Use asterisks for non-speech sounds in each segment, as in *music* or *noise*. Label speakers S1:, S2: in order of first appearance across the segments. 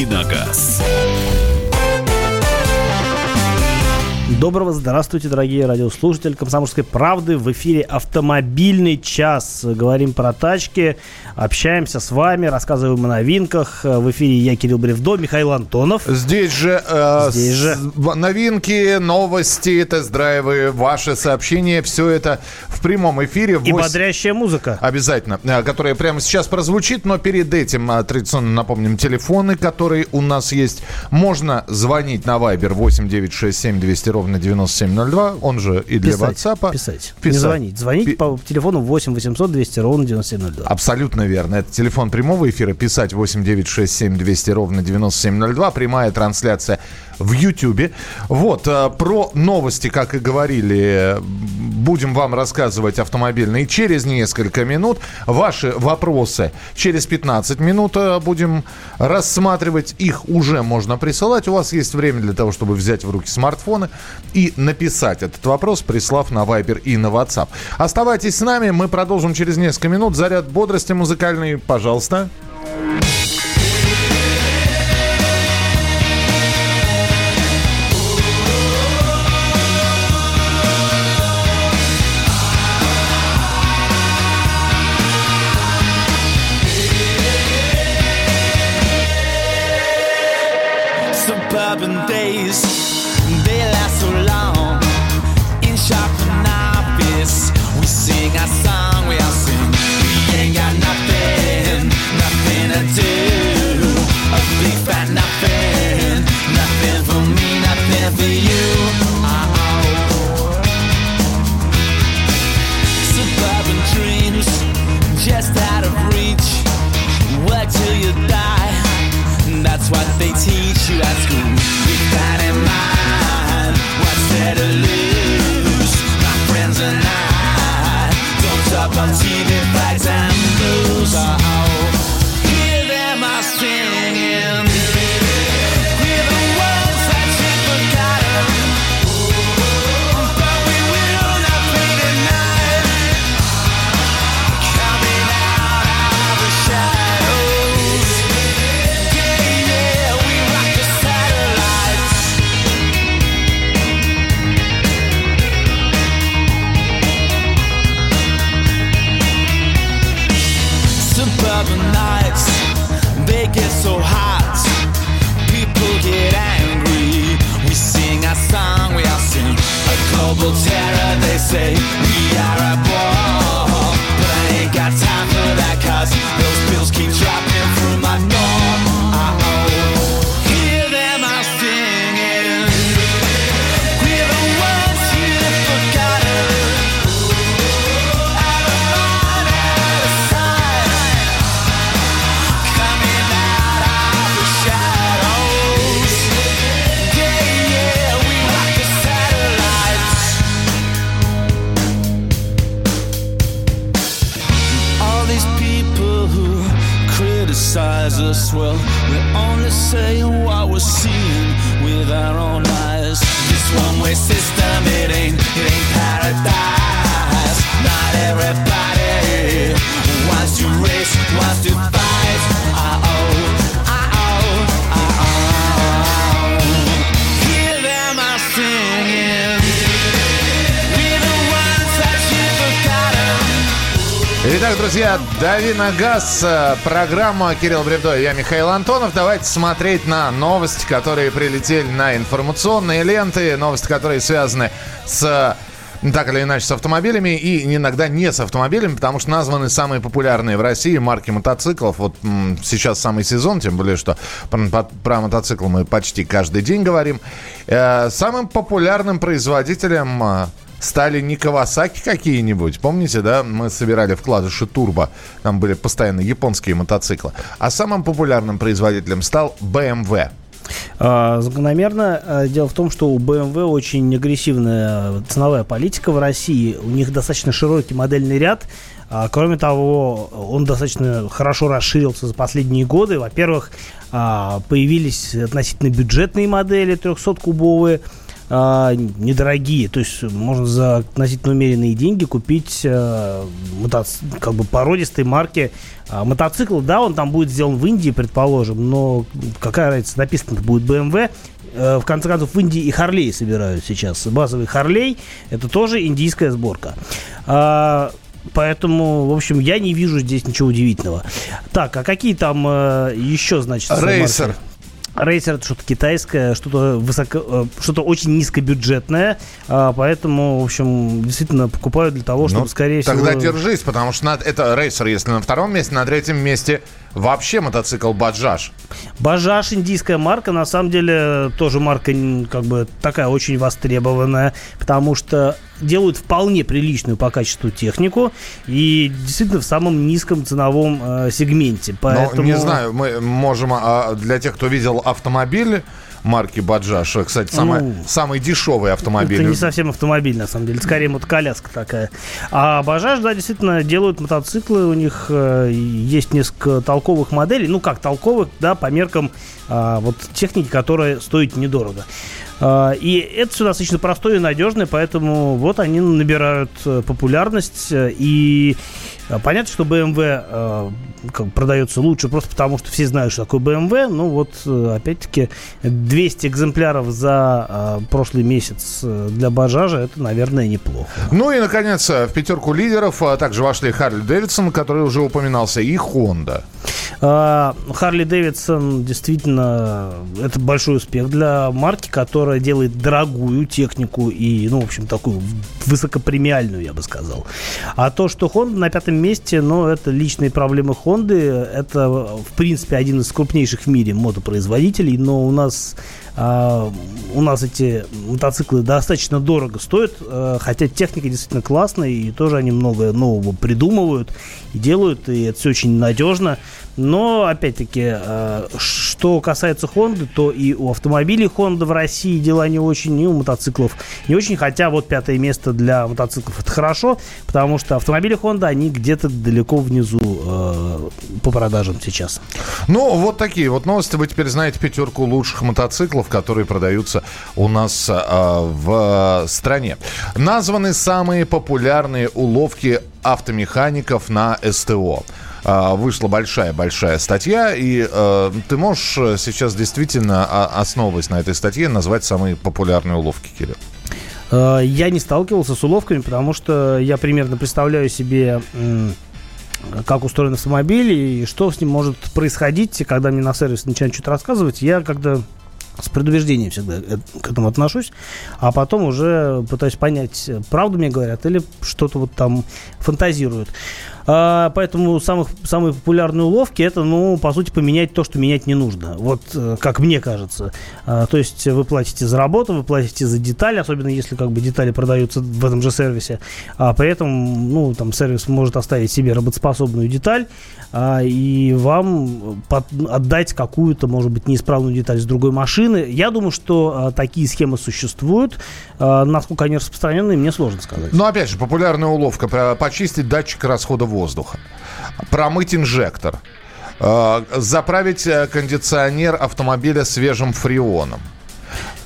S1: «Давиногаз».
S2: Доброго здравствуйте, дорогие радиослушатели «Комсомольской правды». В эфире «Автомобильный час». Говорим про тачки, общаемся с вами, рассказываем о новинках. В эфире я, Кирилл Бревдо, Михаил Антонов.
S3: Здесь же, э,
S2: Здесь же.
S3: новинки, новости, тест-драйвы, ваши сообщения. Все это в прямом эфире. в
S2: И
S3: вось-
S2: бодрящая музыка.
S3: Обязательно, э, которая прямо сейчас прозвучит, но перед этим э, традиционно напомним телефоны, которые у нас есть. Можно звонить на Viber 8967 200 ровно 9702, он же и для
S2: Писать,
S3: WhatsApp.
S2: Писать. Не
S3: Писать.
S2: звонить. Звонить
S3: Пи-
S2: по телефону 8 800 200 ровно 9702.
S3: Абсолютно верно. Это телефон прямого эфира. Писать 8967 200 ровно 9702. Прямая трансляция в Ютьюбе. Вот, э, про новости, как и говорили, будем вам рассказывать автомобильные через несколько минут. Ваши вопросы через 15 минут э, будем рассматривать. Их уже можно присылать. У вас есть время для того, чтобы взять в руки смартфоны и написать этот вопрос, прислав на Viber и на WhatsApp. Оставайтесь с нами, мы продолжим через несколько минут. Заряд бодрости музыкальный, пожалуйста.
S4: suburban global terror. They say
S3: дави на газ. э, Программа Кирилл Бревдо я Михаил Антонов. Давайте смотреть на новости, которые прилетели на информационные ленты. Новости, которые связаны с так или иначе с автомобилями и иногда не с автомобилями, потому что названы самые популярные в России марки мотоциклов. Вот м, сейчас самый сезон, тем более, что про, про мотоцикл мы почти каждый день говорим. Э, самым популярным производителем э, стали не Кавасаки какие-нибудь. Помните, да, мы собирали вкладыши Турбо. Там были постоянно японские мотоциклы. А самым популярным производителем стал BMW.
S2: А, Закономерно. А, Дело в том, что у BMW очень агрессивная ценовая политика в России. У них достаточно широкий модельный ряд. А, Кроме того, он достаточно хорошо расширился за последние годы. Во-первых, появились относительно бюджетные модели 300-кубовые. А, недорогие. То есть можно за относительно умеренные деньги купить а, мотоци- как бы породистой марки а, мотоцикл. Да, он там будет сделан в Индии, предположим, но какая разница, написано будет BMW. Э, в конце концов, в Индии и Харлей собирают сейчас. Базовый Харлей – это тоже индийская сборка. А, Поэтому, в общем, я не вижу здесь ничего удивительного. Так, а какие там э, еще, значит,
S3: Рейсер.
S2: марки? Рейсер это что-то китайское, что-то высоко, э, что-то очень низкобюджетное, а, поэтому, в общем, действительно покупают для того, чтобы,
S3: Ну,
S2: скорее
S3: Тогда
S2: всего...
S3: держись, потому что на- это рейсер, если на втором месте, на третьем месте вообще мотоцикл Баджаж.
S2: Бажаж, индийская марка, на самом деле тоже марка как бы такая очень востребованная, потому что делают вполне приличную по качеству технику и действительно в самом низком ценовом э, сегменте. Поэтому...
S3: Ну, не знаю, мы можем, а, для тех, кто видел автомобиль марки Баджаж, кстати, самый,
S2: Ну,
S3: самый дешевый автомобиль.
S2: Это не совсем автомобиль, на самом деле. Скорее мотоколяска такая. А Бажаж, да, действительно, делают мотоциклы. У них э, есть несколько толковых моделей. Ну, как толковых, да, по меркам а, вот техники, которая стоит недорого. А, и это все достаточно простое и надежное, поэтому вот они набирают э, популярность. э, И э, понятно, что BMW продается лучше, просто потому что все знают, что такое BMW. Ну вот, опять-таки, 200 экземпляров за прошлый месяц для Бажажа, это, наверное, неплохо.
S3: Ну и, наконец, в пятерку лидеров а, также вошли Харли Дэвидсон, который уже упоминался, и Honda.
S2: А, Харли Дэвидсон действительно это большой успех для марки, которая делает дорогую технику и, ну, в общем, такую высокопремиальную, я бы сказал. А то, что Honda на пятом месте, ну, это личные проблемы Honda. Это, в принципе, один из крупнейших в мире мотопроизводителей, но у нас а, у нас эти мотоциклы достаточно дорого стоят, э, хотя техника действительно классная, и тоже они много нового придумывают и делают, и это все очень надежно. Но, опять-таки, э, что касается Honda, то и у автомобилей Honda в России дела не очень, и у мотоциклов не очень, хотя вот пятое место для мотоциклов это хорошо, потому что автомобили Honda, они где-то далеко внизу э, по продажам сейчас.
S3: Ну, вот такие вот новости. Вы теперь знаете пятерку лучших мотоциклов, которые продаются у нас а, в стране. Названы самые популярные уловки автомехаников на СТО. А, Вышла большая-большая статья, и э, ты можешь сейчас действительно, основываясь на этой статье, назвать самые популярные уловки, Кирилл?
S2: Э, Я не сталкивался с уловками, потому что я примерно представляю себе, как устроен автомобиль и что с ним может происходить, когда мне на сервис начинают что-то рассказывать. Я когда с предубеждением всегда э, к этому отношусь, а потом уже пытаюсь понять, правду мне говорят или что-то вот там фантазируют. А, поэтому самых, самые популярные уловки это, ну, по сути, поменять то, что менять не нужно. Вот э, как мне кажется. А, то есть вы платите за работу, вы платите за детали, особенно если как бы детали продаются в этом же сервисе. А при этом, ну, там сервис может оставить себе работоспособную деталь а, и вам отдать какую-то, может быть, неисправную деталь с другой машины. Я думаю, что такие схемы существуют. Насколько они распространены, мне сложно сказать.
S3: Но опять же, популярная уловка почистить датчик расхода воздуха, промыть инжектор, э, заправить э, кондиционер автомобиля свежим фреоном.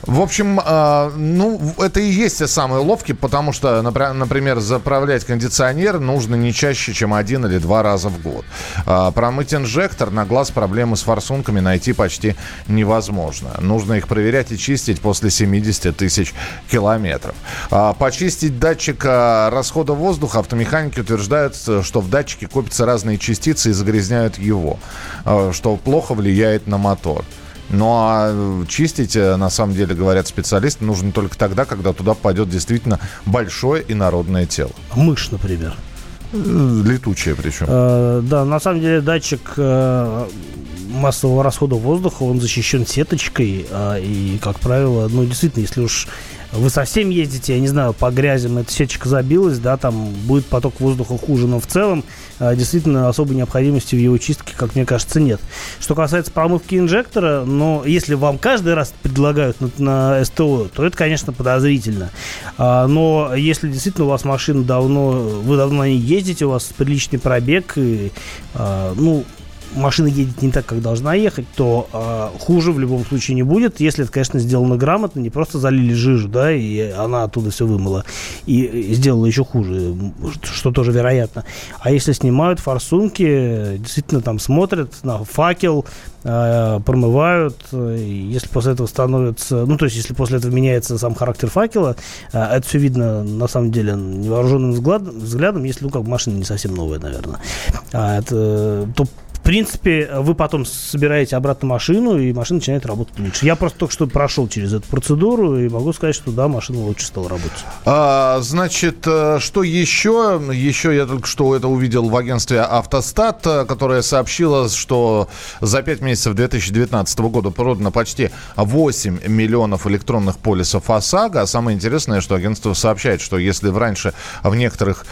S3: В общем, э, ну, это и есть те самые уловки, потому что, например, заправлять кондиционер нужно не чаще, чем один или два раза в год. А Промыть инжектор на глаз проблемы с форсунками найти почти невозможно. Нужно их проверять и чистить после 70 тысяч километров. А Почистить датчик а, расхода воздуха автомеханики утверждают, что в датчике копятся разные частицы и загрязняют его, что плохо влияет на мотор. Ну а э, чистить, э, на самом деле, говорят специалисты, нужно только тогда, когда туда пойдет действительно большое инородное тело.
S2: Мышь, например.
S3: Э, Летучее причем.
S2: Э, да, на самом деле датчик э, массового расхода воздуха, он защищен сеточкой, а, и, как правило, ну, действительно, если уж вы совсем ездите, я не знаю, по грязям, эта сеточка забилась, да, там будет поток воздуха хуже, но в целом а, действительно особой необходимости в его чистке, как мне кажется, нет. Что касается промывки инжектора, но если вам каждый раз предлагают на, на СТО, то это, конечно, подозрительно. А, но если действительно у вас машина давно, вы давно на ездите, у вас приличный пробег, и, а, ну, машина едет не так, как должна ехать, то э, хуже в любом случае не будет, если это, конечно, сделано грамотно, не просто залили жижу, да, и она оттуда все вымыла и, сделала еще хуже, что тоже вероятно. А если снимают форсунки, действительно там смотрят на факел, э, промывают, и если после этого становится, ну, то есть, если после этого меняется сам характер факела, э, это все видно, на самом деле, невооруженным взглядом, взглядом если, ну, как машина не совсем новая, наверное. А это, то принципе, вы потом собираете обратно машину, и машина начинает работать лучше. Я просто только что прошел через эту процедуру, и могу сказать, что да, машина лучше стала работать.
S3: А, значит, э, что еще? Еще я только что это увидел в агентстве «Автостат», э, которое сообщило, что за 5 месяцев 2019 года продано почти 8 миллионов электронных полисов ОСАГО. А самое интересное, что агентство сообщает, что если раньше в некоторых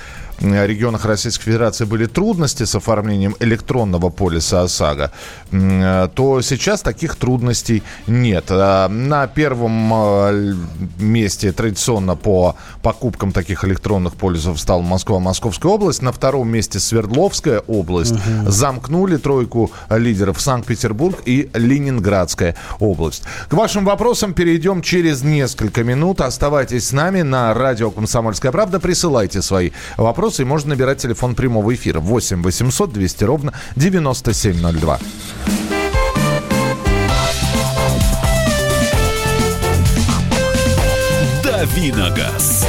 S3: регионах Российской Федерации были трудности с оформлением электронного полиса ОСАГО, то сейчас таких трудностей нет. А, на первом а, месте традиционно по покупкам таких электронных полисов стала Москва, Московская область. На втором месте Свердловская область. Угу. Замкнули тройку лидеров Санкт-Петербург и Ленинградская область. К вашим вопросам перейдем через несколько минут. Оставайтесь с нами на радио «Комсомольская правда». Присылайте свои вопросы вопросы, и можно набирать телефон прямого эфира 8 800 200 ровно 9702.
S4: Давиногаз.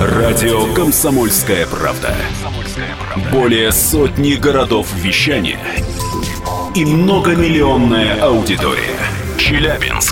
S4: Радио «Комсомольская правда». Более сотни городов вещания и многомиллионная аудитория. Челябинск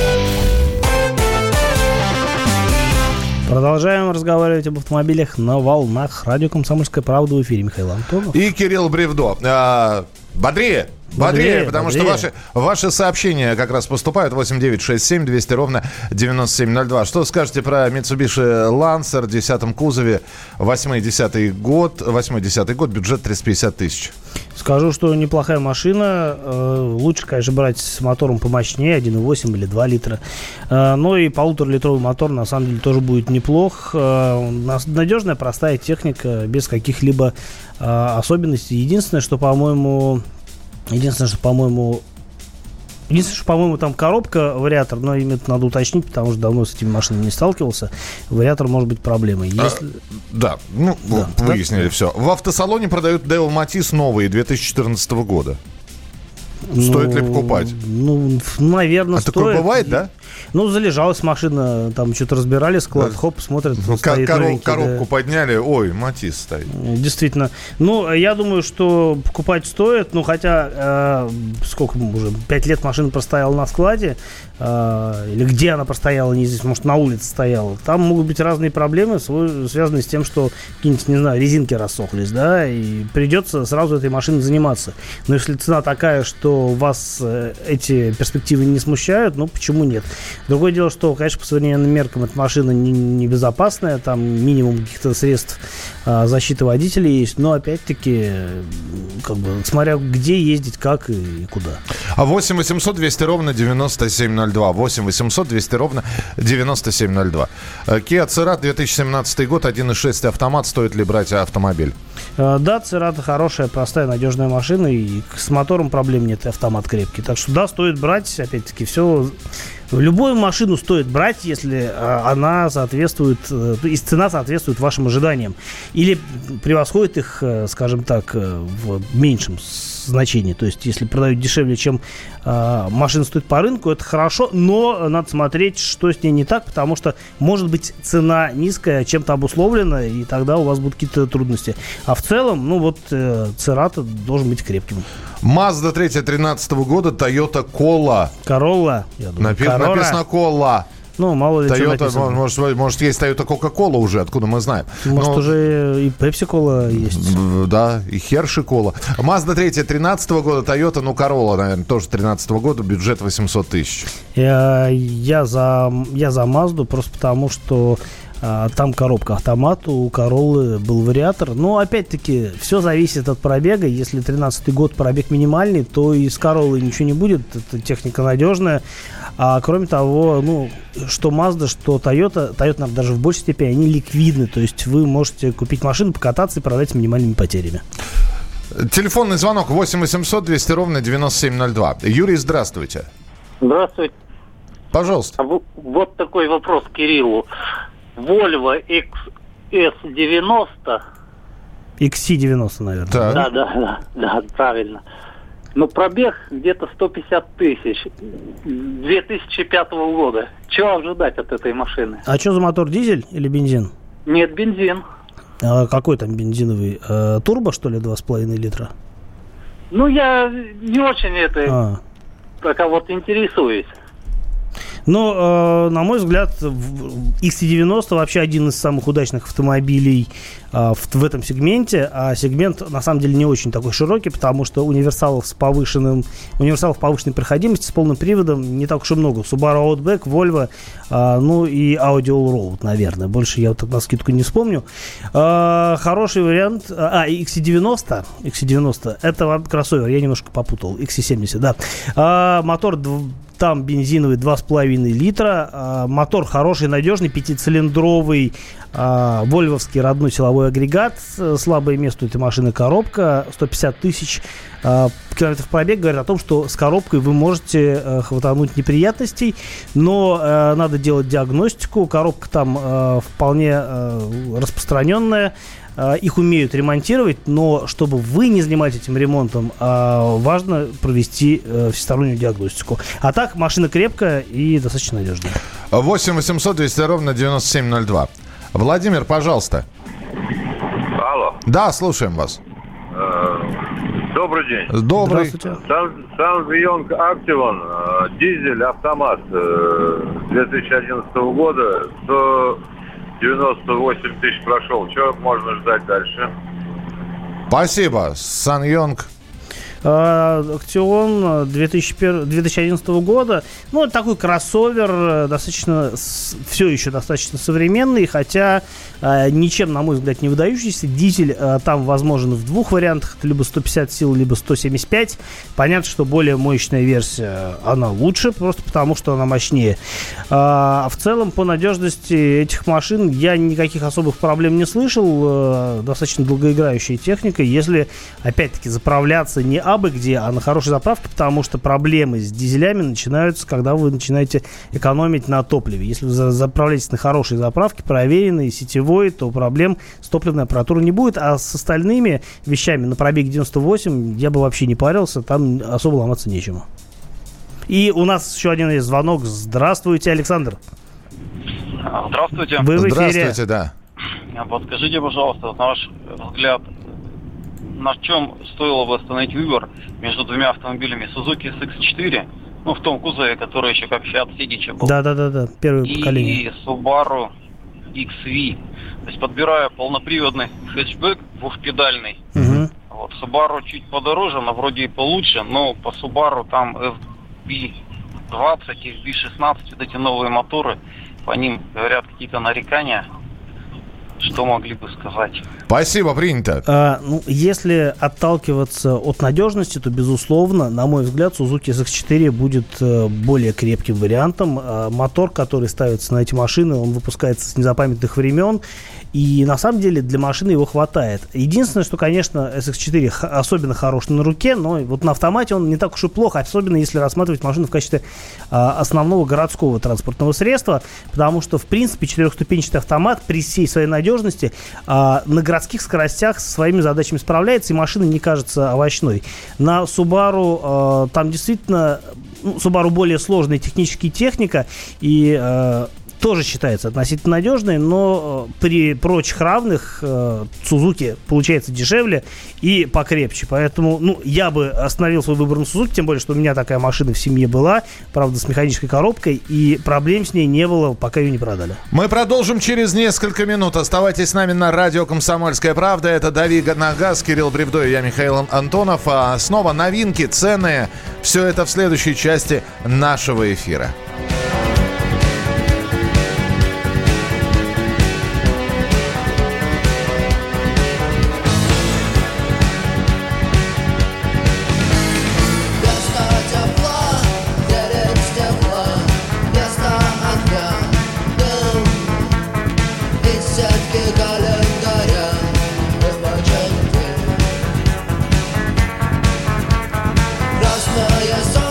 S2: Продолжаем разговаривать об автомобилях на волнах. Радио «Комсомольская правда» в эфире Михаил Антонов.
S3: И Кирилл Бревдо. А, бодрее! Бодрее, бодрее потому бодрее. что ваши, ваши сообщения как раз поступают. 8967 200 ровно 9702. Что скажете про Mitsubishi Lancer в 10 кузове? 8-10 год, 8-10 год, бюджет 350 тысяч.
S2: Скажу, что неплохая машина. Э, лучше, конечно, брать с мотором помощнее, 1,8 или 2 литра. Э, но и полуторалитровый мотор, на самом деле, тоже будет неплох. Э, надежная, простая техника, без каких-либо особенностей. Единственное, что, по-моему, Единственное, что, по-моему, Единственное, что, по-моему, там коробка, вариатор, но им это надо уточнить, потому что давно с этими машинами не сталкивался. Вариатор может быть проблемой.
S3: А, Если... А, да, ну, да, выяснили да? все. В автосалоне продают Део Матис новые 2014 года. Стоит ну, ли покупать?
S2: Ну, наверное,
S3: а
S2: стоит.
S3: такое бывает, да?
S2: Ну, залежалась машина, там что-то разбирали, склад, да. хоп, смотрят.
S3: Ну, стоит короб, коробку да. подняли, ой, Матис стоит.
S2: Действительно. Ну, я думаю, что покупать стоит, ну, хотя, э, сколько уже, пять лет машина простояла на складе, э, или где она простояла, здесь, может, на улице стояла. Там могут быть разные проблемы, связанные с тем, что какие-нибудь, не знаю, резинки рассохлись, да, и придется сразу этой машиной заниматься. Но если цена такая, что вас э, эти перспективы не смущают, ну, почему нет? Другое дело, что, конечно, по современным меркам эта машина небезопасная, не там минимум каких-то средств а, защиты водителей есть, но опять-таки, как бы, смотря где ездить, как и куда.
S3: А 8 800 200 ровно 9702. 8 800 200 ровно 9702. Э, Kia Cerat 2017 год, 1.6 автомат. Стоит ли брать автомобиль?
S2: Э, да, Церата хорошая, простая, надежная машина, и с мотором проблем нет, и автомат крепкий. Так что да, стоит брать, опять-таки, все Любую машину стоит брать, если э, она соответствует, э, то есть цена соответствует вашим ожиданиям. Или превосходит их, скажем так, в меньшем значении. То есть, если продают дешевле, чем э, машина стоит по рынку, это хорошо, но надо смотреть, что с ней не так, потому что, может быть, цена низкая, чем-то обусловлена, и тогда у вас будут какие-то трудности. А в целом, ну вот, э, Церата должен быть крепким.
S3: Mazda 3 13 года, Toyota Corolla.
S2: Corolla,
S3: я думаю. Напи- написано Corolla.
S2: Ну, мало ли что
S3: Toyota,
S2: написано.
S3: может, может, есть Toyota Coca-Cola уже, откуда мы знаем.
S2: Может,
S3: Но-
S2: уже и Пепси-кола есть.
S3: Да, и Херши Кола. Mazda 3 13 года, Toyota, ну, Corolla, наверное, тоже 13 года, бюджет 800 тысяч.
S2: Я, я, за, я за Мазду просто потому, что а, там коробка автомат, у Короллы был вариатор. Но, опять-таки, все зависит от пробега. Если 13 год пробег минимальный, то и с Короллы ничего не будет. Это техника надежная. А кроме того, ну, что Mazda, что Toyota, Toyota, наверное, даже в большей степени, они ликвидны. То есть вы можете купить машину, покататься и продать с минимальными потерями.
S3: Телефонный звонок 8 800 200 ровно 9702. Юрий, здравствуйте.
S1: Здравствуйте.
S3: Пожалуйста.
S1: А во- Вот такой вопрос Кириллу. Volvo XS90.
S2: XC90, наверное.
S3: Так.
S1: Да, да, да, да, правильно. Но пробег где-то 150 тысяч 2005 года. Чего ожидать от этой машины?
S2: А что за мотор, дизель или бензин?
S1: Нет, бензин.
S2: А какой там бензиновый? Э, турбо, что ли, 2,5 литра?
S1: Ну, я не очень это,
S2: А.
S1: пока вот интересуюсь.
S2: Но, э, на мой взгляд, в- XC90 вообще один из самых удачных автомобилей э, в, в этом сегменте. А сегмент, на самом деле, не очень такой широкий, потому что универсалов с повышенным, универсалов повышенной проходимости с полным приводом не так уж и много. Subaru Outback, Volvo, э, ну и Audi Allroad, наверное. Больше я вот на скидку не вспомню. Э, хороший вариант. А, и XC90. XC90. Это кроссовер, я немножко попутал. XC70, да. А, мотор там бензиновый 2,5 литра. А, мотор хороший, надежный, пятицилиндровый, а, вольвовский родной силовой агрегат. Слабое место у этой машины коробка. 150 тысяч а, километров пробег говорит о том, что с коробкой вы можете хватануть неприятностей, но надо делать диагностику. Коробка там вполне распространенная. Э, Их умеют ремонтировать, но чтобы вы не занимались этим ремонтом, а, важно провести э, всестороннюю диагностику. А так, машина крепкая и достаточно надежная.
S3: 8 800 200 ровно 9702. Владимир, пожалуйста.
S5: Алло,
S3: Да, слушаем вас.
S5: э, добрый день.
S3: Добрый.
S5: Санвионг Активон, э, дизель, автомат э, 2011 года, 198 тысяч прошел. Что можно ждать дальше?
S3: Спасибо. Сан Йонг.
S2: А, Актион 2001 2011 года. Ну, такой кроссовер, э, достаточно, все еще достаточно современный, хотя э, ничем, на мой взгляд, не выдающийся. Дизель э, там возможен в двух вариантах, либо 150 сил, либо 175. Понятно, что более мощная версия, она лучше, просто потому что она мощнее. А в целом, по надежности этих машин я никаких особых проблем не слышал. Э, Достаточно долгоиграющая техника. Если, опять-таки, заправляться не абы где, а на хорошей заправке, потому что проблемы с дизелями начинаются, когда вы начинаете экономить на топливе. Если вы за- заправляетесь на хорошей заправке, проверенной, сетевой, то проблем с топливной аппаратурой не будет. А с остальными вещами на пробеге 98 я бы вообще не парился, там особо ломаться нечему. И у нас еще один есть звонок. Здравствуйте, Александр.
S6: Здравствуйте.
S2: Вы в эфире.
S3: Здравствуйте, да.
S6: Подскажите, пожалуйста, на ваш взгляд, на чем стоило бы остановить выбор между двумя автомобилями Suzuki SX4, ну, в том кузове, который еще как Fiat Сидича был,
S2: Да-да-да, первое поколение.
S6: и Subaru XV. То есть подбирая полноприводный хэтчбэк двухпедальный,
S2: Мгм.
S6: вот, Subaru чуть подороже, но вроде и получше, но по Subaru там FB20 и FB16, вот эти новые моторы, по ним говорят какие-то нарекания. Что могли бы сказать?
S3: Спасибо, принято.
S2: А, ну, если отталкиваться от надежности, то, безусловно, на мой взгляд, Suzuki SX4 будет э, более крепким вариантом. А, мотор, который ставится на эти машины, он выпускается с незапамятных времен. И на самом деле для машины его хватает. Единственное, что, конечно, SX4 х- особенно хорош на руке, но вот на автомате он не так уж и плохо, особенно если рассматривать машину в качестве а, основного городского транспортного средства, потому что, в принципе, четырехступенчатый автомат при всей своей надежности а, на городских скоростях со своими задачами справляется, и машина не кажется овощной. На Subaru а, там действительно ну, Subaru более сложная техническая техника, и э, тоже считается относительно надежной, но э, при прочих равных э, Сузуки получается дешевле и покрепче. Поэтому, ну, я бы остановил свой выбор на Сузуки, тем более, что у меня такая машина в семье была, правда, с механической коробкой, и проблем с ней не было, пока ее не продали.
S3: Мы продолжим через несколько минут. Оставайтесь с нами на радио «Комсомольская правда». Это «Дави на газ», Кирилл Бревдой я, Михаил Антонов. А снова новинки, цены. Все это в следующей части нашего эфира.
S7: smell
S8: your soul.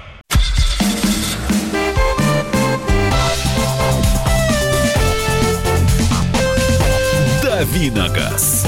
S8: Давиногаз.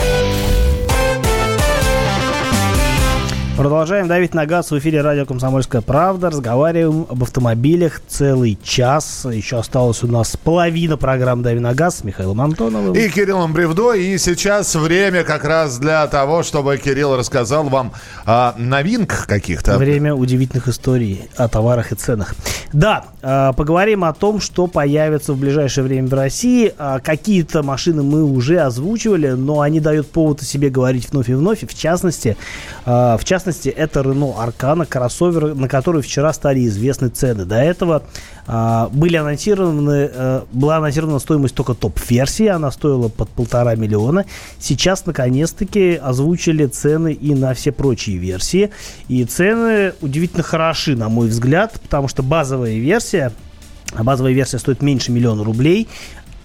S2: Продолжаем давить на газ в эфире радио «Комсомольская правда». Разговариваем об автомобилях целый час. Еще осталось у нас половина программы «Дави на газ» с Михаилом Антоновым.
S3: И Кириллом Бревдо. И сейчас время как раз для того, чтобы Кирилл рассказал вам о новинках каких-то.
S2: Время удивительных историй о товарах и ценах. Да, э, поговорим о том, что появится в ближайшее время в России. А, Какие-то машины мы уже озвучивали, но они дают повод о себе говорить вновь и вновь. В частности, э, в частности, это Renault Arcana, кроссовер, на который вчера стали известны цены. До этого э, были анонсированы, э, была анонсирована стоимость только топ-версии, она стоила под полтора миллиона. Сейчас, наконец-таки, озвучили цены и на все прочие версии. И цены удивительно хороши, на мой взгляд, потому что базовая версия, базовая версия стоит меньше миллиона рублей,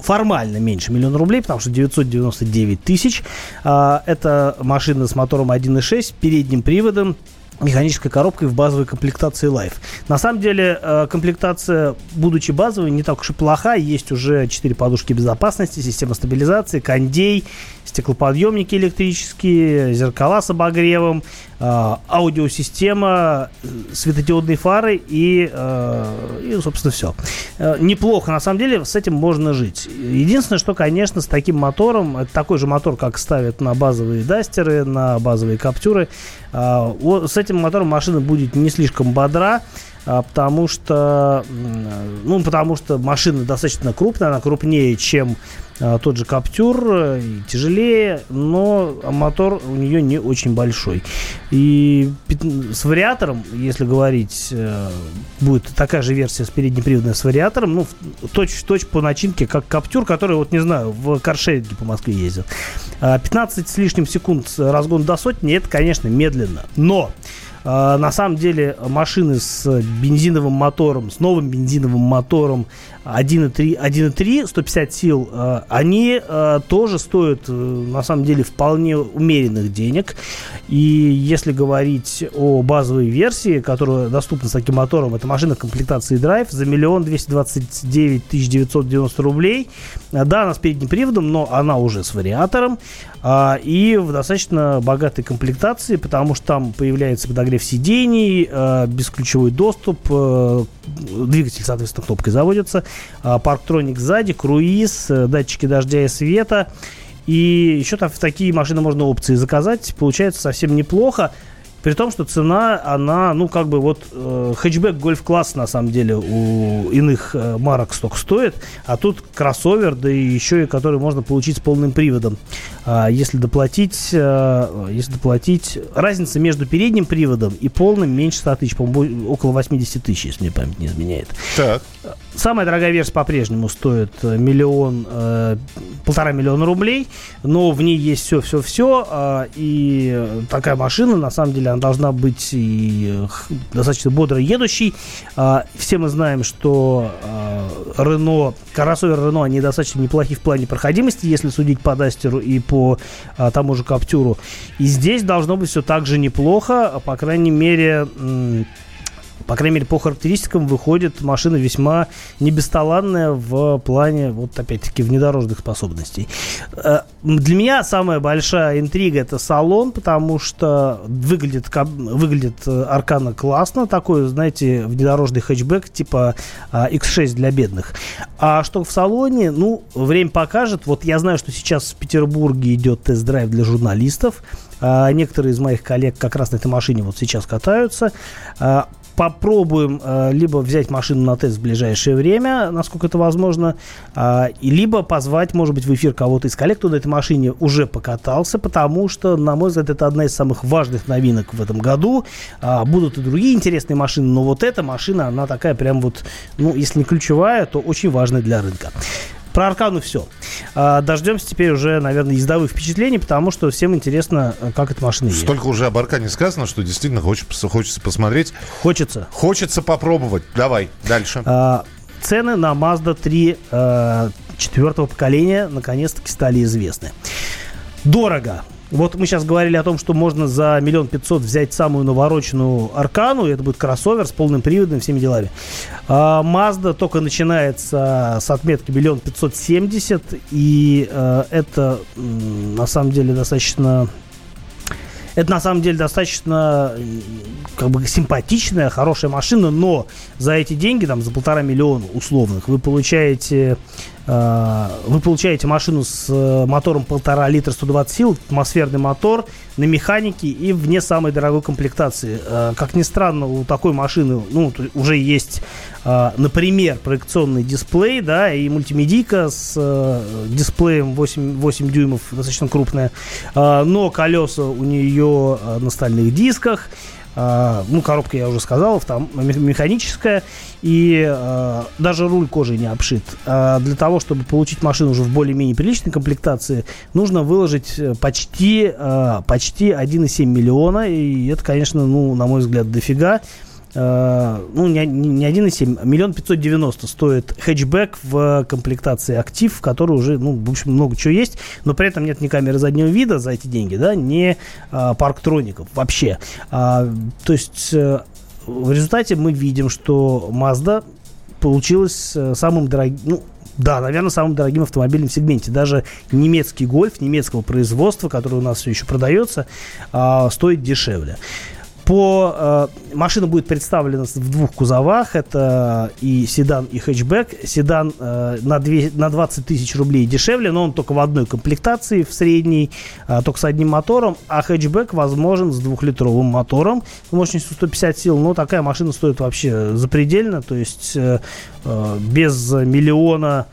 S2: формально меньше миллиона рублей, потому что 999 тысяч. А, Это машина с мотором 1.6, передним приводом, механической коробкой в базовой комплектации Life. На самом деле, э, комплектация, будучи базовой, не так уж и плоха. Есть уже 4 подушки безопасности, система стабилизации, кондей, стеклоподъемники электрические, зеркала с обогревом, э, аудиосистема, э, светодиодные фары и, э, и собственно, все. Э, неплохо, на самом деле, с этим можно жить. Единственное, что, конечно, с таким мотором, такой же мотор, как ставят на базовые дастеры, на базовые каптюры, а, с этим мотором машина будет не слишком бодра, а, потому что, ну, потому что машина достаточно крупная, она крупнее, чем а, тот же Каптюр, тяжелее, но мотор у нее не очень большой. И с вариатором, если говорить, э, будет такая же версия с переднеприводной с вариатором, ну, в- точь по начинке, как Каптюр, который, вот не знаю, в каршеринге по Москве ездил. А, 15 с лишним секунд разгон до сотни, это, конечно, медленно. Но а, на самом деле машины с бензиновым мотором, с новым бензиновым мотором 1.3, 1.3 150 сил, а, они а, тоже стоят э, на самом деле вполне умеренных денег. И если говорить о базовой версии, которая доступна с таким мотором, это машина комплектации Drive за миллион двести двадцать девять тысяч девятьсот девяносто рублей. Да, она с передним приводом, но она уже с вариатором. а, И в достаточно богатой комплектации, потому что там появляется подогрев сидений, бесключевой доступ, двигатель, соответственно, кнопкой заводится, парктроник сзади, круиз, э, датчики дождя и света. И еще там в такие машины можно опции заказать. Получается совсем неплохо. При том, что цена, она, ну, как бы вот э, хэтчбэк гольф-класс, на самом деле, у иных э, марок столько стоит, а тут кроссовер, да и еще и который можно получить с полным приводом. А, если доплатить, э, если доплатить, разница между передним приводом и полным меньше 100 тысяч, по-моему, около 80 тысяч, если мне память не изменяет.
S3: Так.
S2: Самая дорогая версия по-прежнему стоит э, миллион, э, полтора миллиона рублей, но в ней есть все-все-все, и э, такая машина, на самом деле, она должна быть и э, достаточно бодро едущей. А, Все мы знаем, что Рено, кроссовер Рено, они достаточно неплохи в плане проходимости, если судить по Дастеру и по а, тому же Каптюру. И здесь должно быть все так же неплохо, а, по крайней мере... м, по крайней мере, по характеристикам выходит машина весьма небесталанная в плане, вот опять-таки, внедорожных способностей. Э, Для меня самая большая интрига это салон, потому что выглядит, выглядит э, Аркана классно, такой, знаете, внедорожный хэтчбэк типа а, X6 для бедных. А что в салоне, ну, время покажет. Вот я знаю, что сейчас в Петербурге идет тест-драйв для журналистов. Некоторые из моих коллег как раз на этой машине вот сейчас катаются. Попробуем э, либо взять машину на тест в ближайшее время, насколько это возможно, а, и либо позвать, может быть, в эфир кого-то из коллег, кто на этой машине уже покатался, потому что, на мой взгляд, это одна из самых важных новинок в этом году. А, будут и другие интересные машины, но вот эта машина, она такая прям вот, ну, если не ключевая, то очень важная для рынка. Про Аркану все. дождемся теперь уже, наверное, ездовых впечатлений, потому что всем интересно, э, как эта машина едет.
S3: Столько уже об Аркане сказано, что действительно хочется, хочется посмотреть.
S2: Хочется.
S3: Хочется попробовать. Давай, дальше.
S2: А, цены на Mazda 3 э, четвертого поколения наконец-таки стали известны. Дорого. Вот мы сейчас говорили о том, что можно за миллион пятьсот взять самую навороченную Аркану, и это будет кроссовер с полным приводом, всеми делами. А, Mazda только начинается с отметки миллион пятьсот семьдесят, и э, это на самом деле достаточно это на самом деле достаточно м, как бы симпатичная, хорошая машина, но за эти деньги, там, за полтора миллиона условных, вы получаете э, вы получаете машину с э, мотором полтора литра 120 сил, атмосферный мотор на механике и в не самой дорогой комплектации. Э, как ни странно, у такой машины ну, уже есть, э, например, проекционный дисплей, да, и мультимедийка с э, дисплеем 8, 8 дюймов, достаточно крупная, Э, но колеса у нее э, на стальных дисках, ну, коробка, я уже сказал, мех- механическая, и а, даже руль кожей не обшит. А для того, чтобы получить машину уже в более-менее приличной комплектации, нужно выложить э, почти, а, почти 1,7 миллиона, и это, конечно, ну, на мой взгляд, дофига. Э, ну, не, не не 1,7, а миллион пятьсот девяносто стоит хэтчбэк в комплектации актив, в которой уже, ну, в общем, много чего есть, но при этом нет ни камеры заднего вида за эти деньги, да, ни э, парктроников вообще. А, то есть э, в результате мы видим, что Mazda получилась самым дорогим, ну, да, наверное, самым дорогим автомобилем в сегменте. Даже немецкий гольф немецкого производства, который у нас все еще продается, а, стоит дешевле. По, э, машина будет представлена в двух кузовах. Это и седан, и хэтчбэк. Седан э, на, две- на 20 тысяч рублей дешевле, но он только в одной комплектации, в средней, а, только с одним мотором. А хэтчбэк возможен с двухлитровым мотором мощностью 150 сил. Но такая машина стоит вообще запредельно. То есть э, э, без миллиона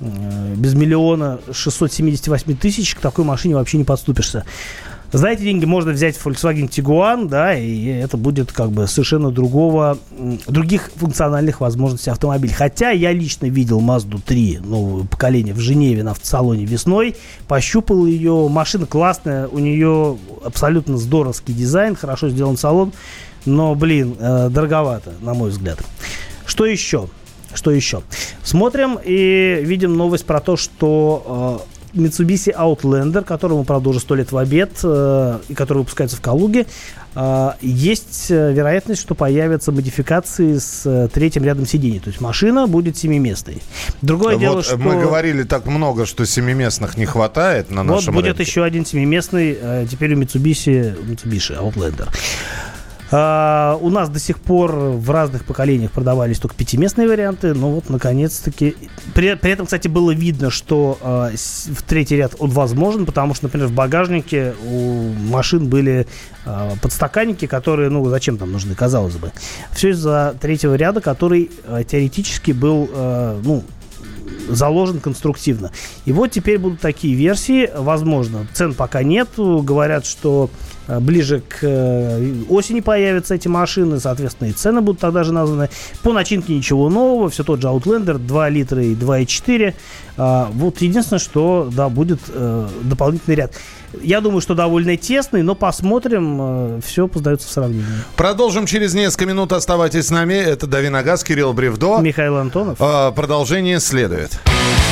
S2: э, без миллиона 678 тысяч к такой машине вообще не подступишься. За эти деньги можно взять Volkswagen Tiguan, да, и это будет как бы совершенно другого, других функциональных возможностей автомобиля. Хотя я лично видел Mazda 3 нового поколения в Женеве на автосалоне весной, пощупал ее, машина классная, у нее абсолютно здоровский дизайн, хорошо сделан салон, но, блин, э, дороговато, на мой взгляд. Что еще? Что еще? Смотрим и видим новость про то, что э, Mitsubishi Outlander, которому, правда, уже сто лет в обед, э, и который выпускается в Калуге, э, есть э, вероятность, что появятся модификации с э, третьим рядом сидений. То есть машина будет семиместной. Другое
S3: Вот
S2: дело, что...
S3: мы говорили так много, что семиместных не хватает на
S2: Вот
S3: нашем
S2: будет
S3: рынке.
S2: еще один семиместный, э, теперь у Mitsubishi, Mitsubishi Outlander. А, у нас до сих пор в разных поколениях продавались только пятиместные варианты, но вот наконец-таки. При, при этом, кстати, было видно, что а, в третий ряд он возможен, потому что, например, в багажнике у машин были а, подстаканники, которые, ну, зачем там нужны, казалось бы. Все из-за третьего ряда, который а, теоретически был, а, ну, заложен конструктивно. И вот теперь будут такие версии, возможно. Цен пока нету. Говорят, что ближе к э, осени появятся эти машины, соответственно, и цены будут тогда же названы. По начинке ничего нового, все тот же Outlander, 2 литра и 2,4. А, вот единственное, что, да, будет э, дополнительный ряд. Я думаю, что довольно тесный, но посмотрим. все поздается в сравнении.
S3: Продолжим через несколько минут. Оставайтесь с нами. Это Давин Агас, Кирилл Бревдо.
S2: Михаил Антонов.
S3: А, Продолжение следует.
S4: Can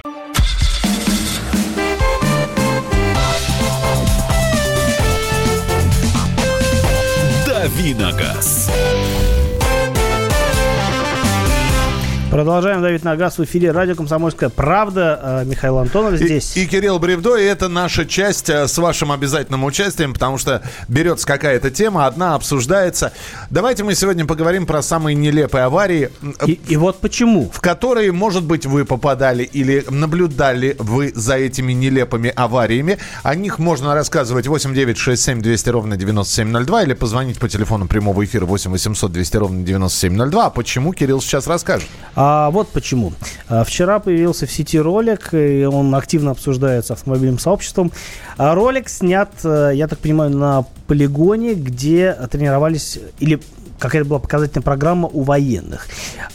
S8: Давиногаз.
S2: Продолжаем давить на газ в эфире радио «Комсомольская правда». Э, Михаил Антонов
S3: И-
S2: здесь.
S3: И, Кирилл Бревдо, и это наша часть э, с вашим обязательным участием, потому что берется какая-то тема, одна обсуждается. Давайте мы сегодня поговорим про самые нелепые аварии,
S2: И, и вот почему.
S3: в которые, может быть, вы попадали или наблюдали вы за этими нелепыми авариями. О них можно рассказывать 8 9 6 7 200 ровно 9702 или позвонить по телефону прямого эфира 8 800 200 ровно 9702. А почему Кирилл сейчас расскажет?
S2: А вот почему. А, Вчера появился в сети ролик, и он активно обсуждается автомобильным сообществом. А Ролик снят, э, я так понимаю, на полигоне, где тренировались или какая-то была показательная программа у военных.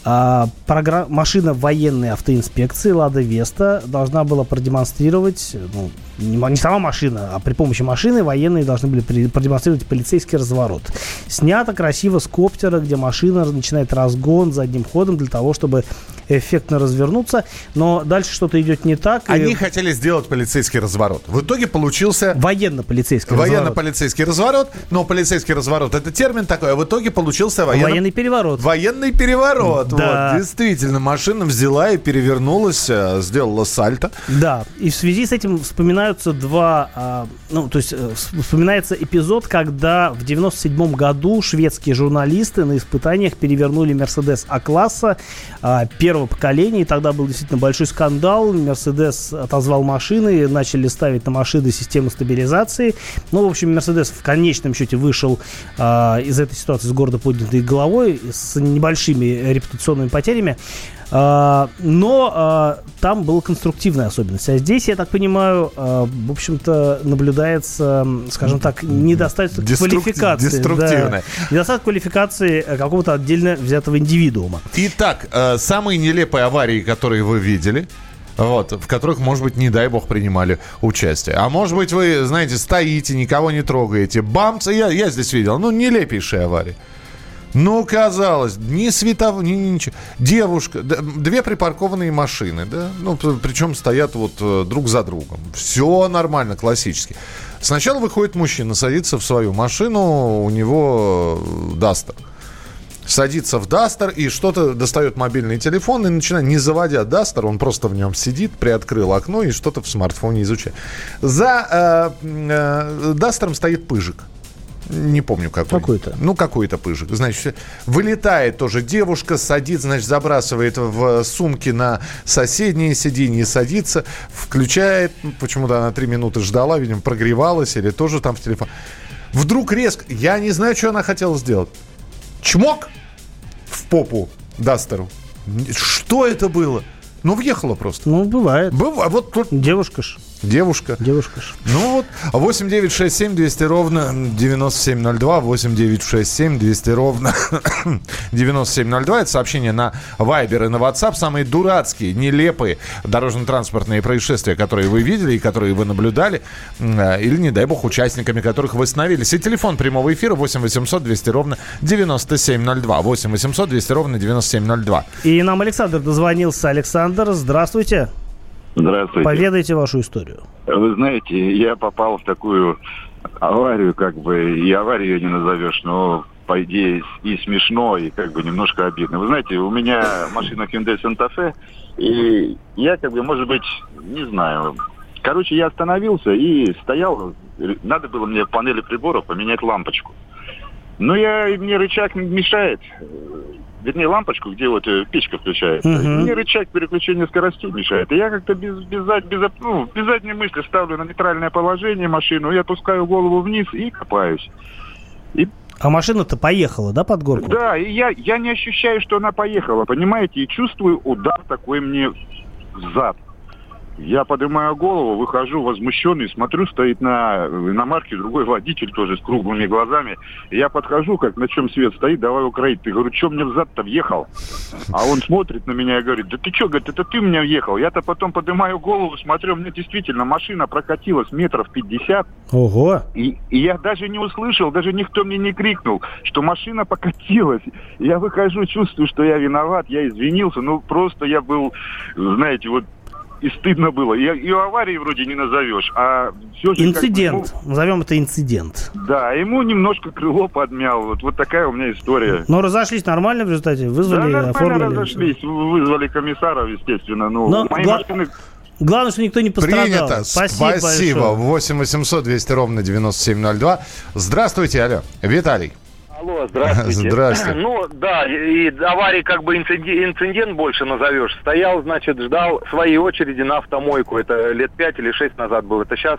S2: А, програ- Машина военной автоинспекции «Лада Веста» должна была продемонстрировать, ну, не, не сама машина, а при помощи машины военные должны были при- продемонстрировать полицейский разворот. Снято красиво с коптера, где машина начинает разгон задним ходом для того, чтобы эффектно развернуться, но дальше что-то идет не так. и
S3: Они хотели сделать полицейский разворот. В итоге получился
S2: Военно-полицейский разворот.
S3: военно-полицейский разворот. Но полицейский разворот это термин такой, а в итоге получился военно-
S2: Военный переворот.
S3: Военный переворот.
S2: Да.
S3: Вот, действительно, машина взяла и перевернулась, э, сделала сальто.
S2: Да, и в связи с этим вспоминаются два, а, ну, то есть э, вс- вспоминается эпизод, когда в 97 году шведские журналисты на испытаниях перевернули Мерседес А-класса а, первого поколения, и тогда был действительно большой скандал, Мерседес отозвал машины, начали ставить на машины систему стабилизации, ну, в общем, Мерседес в конечном счете вышел а, из этой ситуации с гордо поднятой головой, с небольшими репутационными потерями, но а, там была конструктивная особенность. А здесь, я так понимаю, а, в общем-то, наблюдается, скажем так, недостаток
S3: Деструк-
S2: квалификации.
S3: деструктивная.
S2: Да, недостаток квалификации э, какого-то отдельно взятого индивидуума.
S3: Итак, э, самые нелепые аварии, которые вы видели, вот, в которых, может быть, не дай бог, принимали участие. А может быть, вы, знаете, стоите, никого не трогаете. Бамц, я, я здесь видел, ну, нелепейшие аварии. Ну, казалось, ни светов, ни, ни ничего. Девушка, две припаркованные машины, да, ну, причем стоят вот э, друг за другом. Все нормально, классически. Сначала выходит мужчина, садится в свою машину, у него э, Дастер садится в Дастер и что-то достает мобильный телефон и начинает, не заводя Дастер, он просто в нем сидит, приоткрыл окно и что-то в смартфоне изучает. За э, э, Дастером стоит пыжик. Не помню какой.
S2: Какой-то.
S3: Ну, какой-то пыжик. Значит, вылетает тоже девушка, садится, значит, забрасывает в сумки на соседнее сиденье, садится, включает. Ну, Почему-то она три минуты ждала, видимо, прогревалась или тоже там в телефон. Вдруг резко, я не знаю, что она хотела сделать. Чмок в попу Дастеру. Что это было? Ну, въехала просто.
S2: Ну, бывает.
S3: Быв- а вот тут
S2: Девушка ж.
S3: Девушка.
S2: Девушка.
S3: Ну вот, 8 9 6 7 200 ровно 9702, 8 9 6 7 200 ровно *coughs* 9702. Это сообщение на Viber и на WhatsApp. Самые дурацкие, нелепые дорожно-транспортные происшествия, которые вы видели и которые вы наблюдали. а, Или, не дай бог, участниками которых вы становились. И телефон прямого эфира 8 800 200 ровно 9702. 8 800 200 ровно 9702.
S2: И нам Александр дозвонился. Александр, здравствуйте.
S5: Здравствуйте.
S2: Поведайте вашу историю.
S5: Вы знаете, я попал в такую аварию, как бы, и аварию не назовешь, но по идее и смешно, и как бы немножко обидно. Вы знаете, у меня машина Hyundai Santa Fe, и я как бы, может быть, не знаю. Короче, я остановился и стоял, надо было мне в панели приборов поменять лампочку. Но я, мне рычаг мешает, вернее, лампочку, где вот э, печка включается.
S2: Мгм.
S5: Мне рычаг переключения скоростей мешает. И я как-то без, без, без, ну, без задней мысли ставлю на нейтральное положение машину, я опускаю голову вниз и копаюсь.
S2: А машина-то поехала, да, под горку?
S5: Да, и я, я не ощущаю, что она поехала, понимаете, и чувствую удар такой мне в зад. Я поднимаю голову, выхожу возмущенный, смотрю, стоит на иномарке другой водитель тоже с круглыми глазами. Я подхожу, как на чем свет стоит, давай укроить. Ты говорю, что мне взад-то въехал? А он смотрит на меня и говорит, да ты что, говорит, это ты меня въехал. Я-то потом поднимаю голову, смотрю, у меня действительно машина прокатилась метров 50.
S2: Ого.
S5: И, и я даже не услышал, даже никто мне не крикнул, что машина покатилась. Я выхожу, чувствую, что я виноват, я извинился. Ну, просто я был, знаете, вот и стыдно было. И, и аварии вроде не назовешь, а все же...
S2: Инцидент. Как бы, Назовем это инцидент.
S5: ну, да, ему немножко крыло подмял. Вот, вот такая у меня история.
S2: Но разошлись нормально в результате? Вызвали,
S5: да,
S2: оформили?
S5: разошлись. Вызвали комиссаров, естественно. Ну,
S2: Но
S5: мои
S2: гла-
S5: машины...
S2: Главное, что никто не пострадал.
S3: Принято.
S2: Спасибо,
S3: Спасибо.
S2: большое.
S3: 8 800 200 ровно 9702. Здравствуйте, алло. Виталий.
S9: Алло, здравствуйте.
S3: Здравствуйте.
S9: Ну, да, и аварии как бы инцидент, инцидент больше назовешь. Стоял, значит, ждал своей очереди на автомойку. Это лет пять или шесть назад было. Это сейчас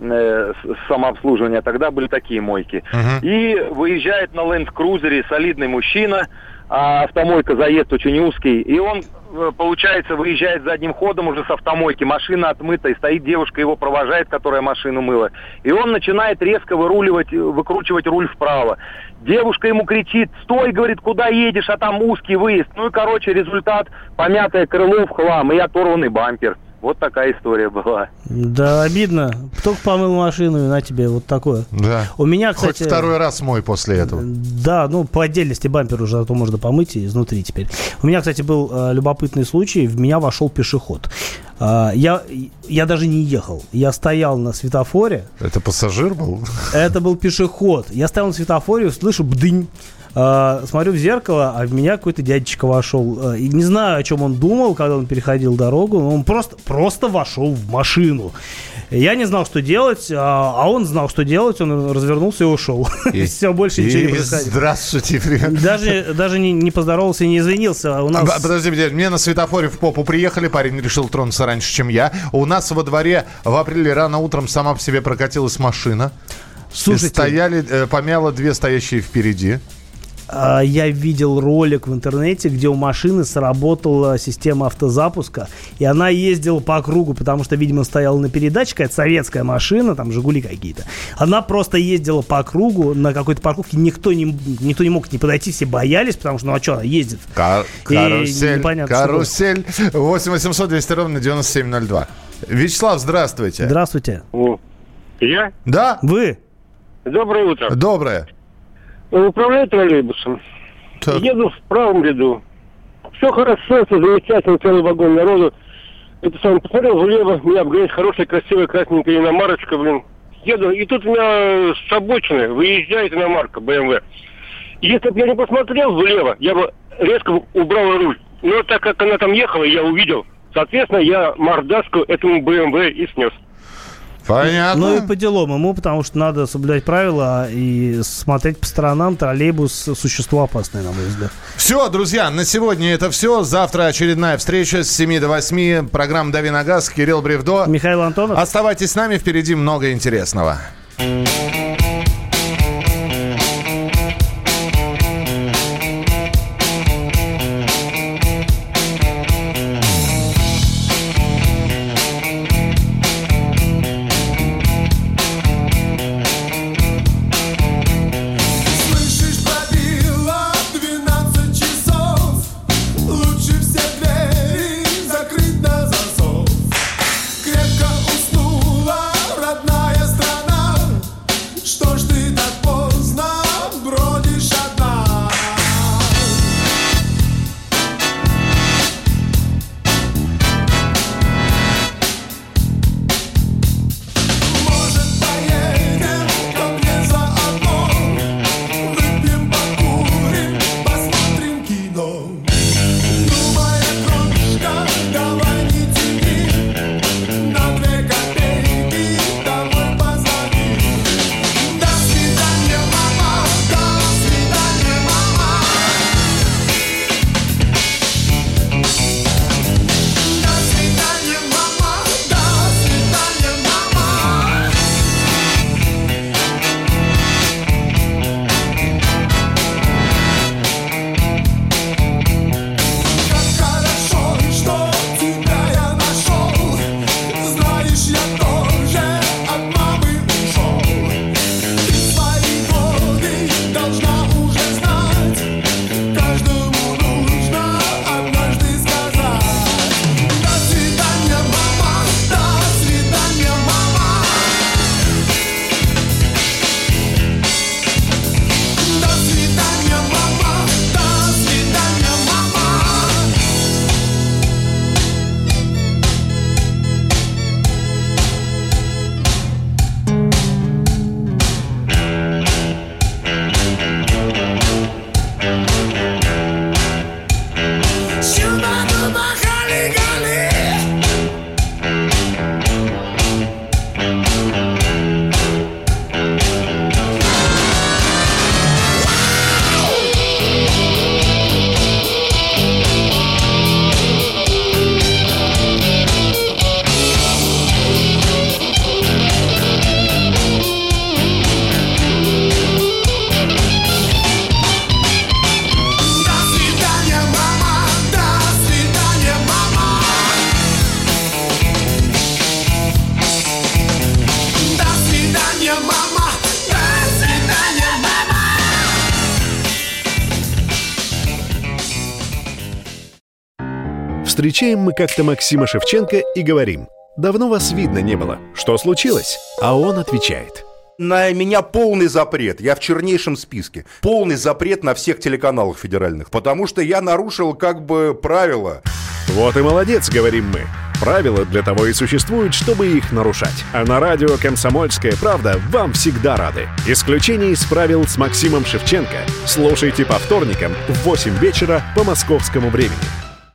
S9: э, самообслуживание. Тогда были такие мойки. И выезжает на ленд-крузере солидный мужчина, а автомойка заезд очень узкий. И он, э, получается, выезжает задним ходом уже с автомойки. Машина отмыта, и стоит девушка, его провожает, которая машину мыла. И он начинает резко выруливать, э, выкручивать руль вправо. Девушка ему кричит, стой, говорит, куда едешь, а там узкий выезд. Ну и, короче, результат, помятое крыло в хлам и оторванный бампер. Вот такая история была.
S2: Да, обидно. Только помыл машину, и на тебе вот такое.
S3: Да.
S2: У меня, кстати...
S3: Хоть второй раз мой после этого.
S2: Да, ну по отдельности бампер уже, зато можно помыть и изнутри теперь. У меня, кстати, был э, любопытный случай. В меня вошел пешеход. А, я, я даже не ехал. Я стоял на светофоре.
S3: Это пассажир был?
S2: Это был пешеход. Я стоял на светофоре, слышу бдынь. А, смотрю в зеркало, а в меня какой-то дядечка вошел. А, И не знаю, о чем он думал, когда он переходил дорогу, но он просто, просто вошел в машину. Я не знал, что делать, а а он знал, что делать, он развернулся и ушел. И *laughs* все, больше ничего не происходило.
S3: Здравствуйте, привет.
S2: Даже, даже не, не поздоровался и не извинился. У нас...
S3: Подожди, подожди, мне на светофоре в попу приехали, парень решил тронуться раньше, чем я. У нас во дворе в апреле рано утром сама по себе прокатилась машина.
S2: Слушайте,
S3: стояли, э, помяло две стоящие впереди.
S2: А, я видел ролик в интернете, где у машины сработала система автозапуска, и она ездила по кругу, потому что, видимо, стояла на передаче, какая-то советская машина, там «Жигули» какие-то. Она просто ездила по кругу на какой-то парковке, никто не, никто не мог к ней подойти, все боялись, потому что, ну а что, она ездит.
S3: Кар- карусель, карусель. 8 800 200 ровно 9702. Вячеслав, здравствуйте.
S2: Здравствуйте.
S10: Я?
S3: Да?
S2: Вы?
S10: Доброе утро.
S3: Доброе.
S10: Управляю троллейбусом.
S3: Так.
S10: Еду в правом ряду. Все хорошо, все замечательно, целый вагон народу. Это сам посмотрел влево, меня обгоняет хорошая, красивая, красненькая иномарочка, блин. Еду, и тут у меня с обочины выезжает иномарка BMW. Если бы я не посмотрел влево, я бы резко убрал руль. Но так как она там ехала, я увидел. Соответственно, я мордашку этому BMW и снес.
S3: Понятно.
S2: Ну и по делам ему, потому что надо соблюдать правила и смотреть по сторонам. Троллейбус – существо опасное, на мой взгляд.
S3: Все, друзья, на сегодня это все. Завтра очередная встреча с 7 до 8. Программа «Дави на газ», Кирилл Бревдо.
S2: Михаил Антонов.
S3: Оставайтесь с нами, впереди много интересного.
S11: Встречаем мы как-то Максима Шевченко и говорим «Давно вас видно не было. Что случилось?» А он отвечает
S12: На меня полный запрет. Я в чернейшем списке. Полный запрет на всех телеканалах федеральных. Потому что я нарушил как бы правила.
S11: Вот и молодец, говорим мы. Правила для того и существуют, чтобы их нарушать. А на радио «Комсомольская правда» вам всегда рады. Исключение из правил с Максимом Шевченко. Слушайте по вторникам в 8 вечера по московскому времени.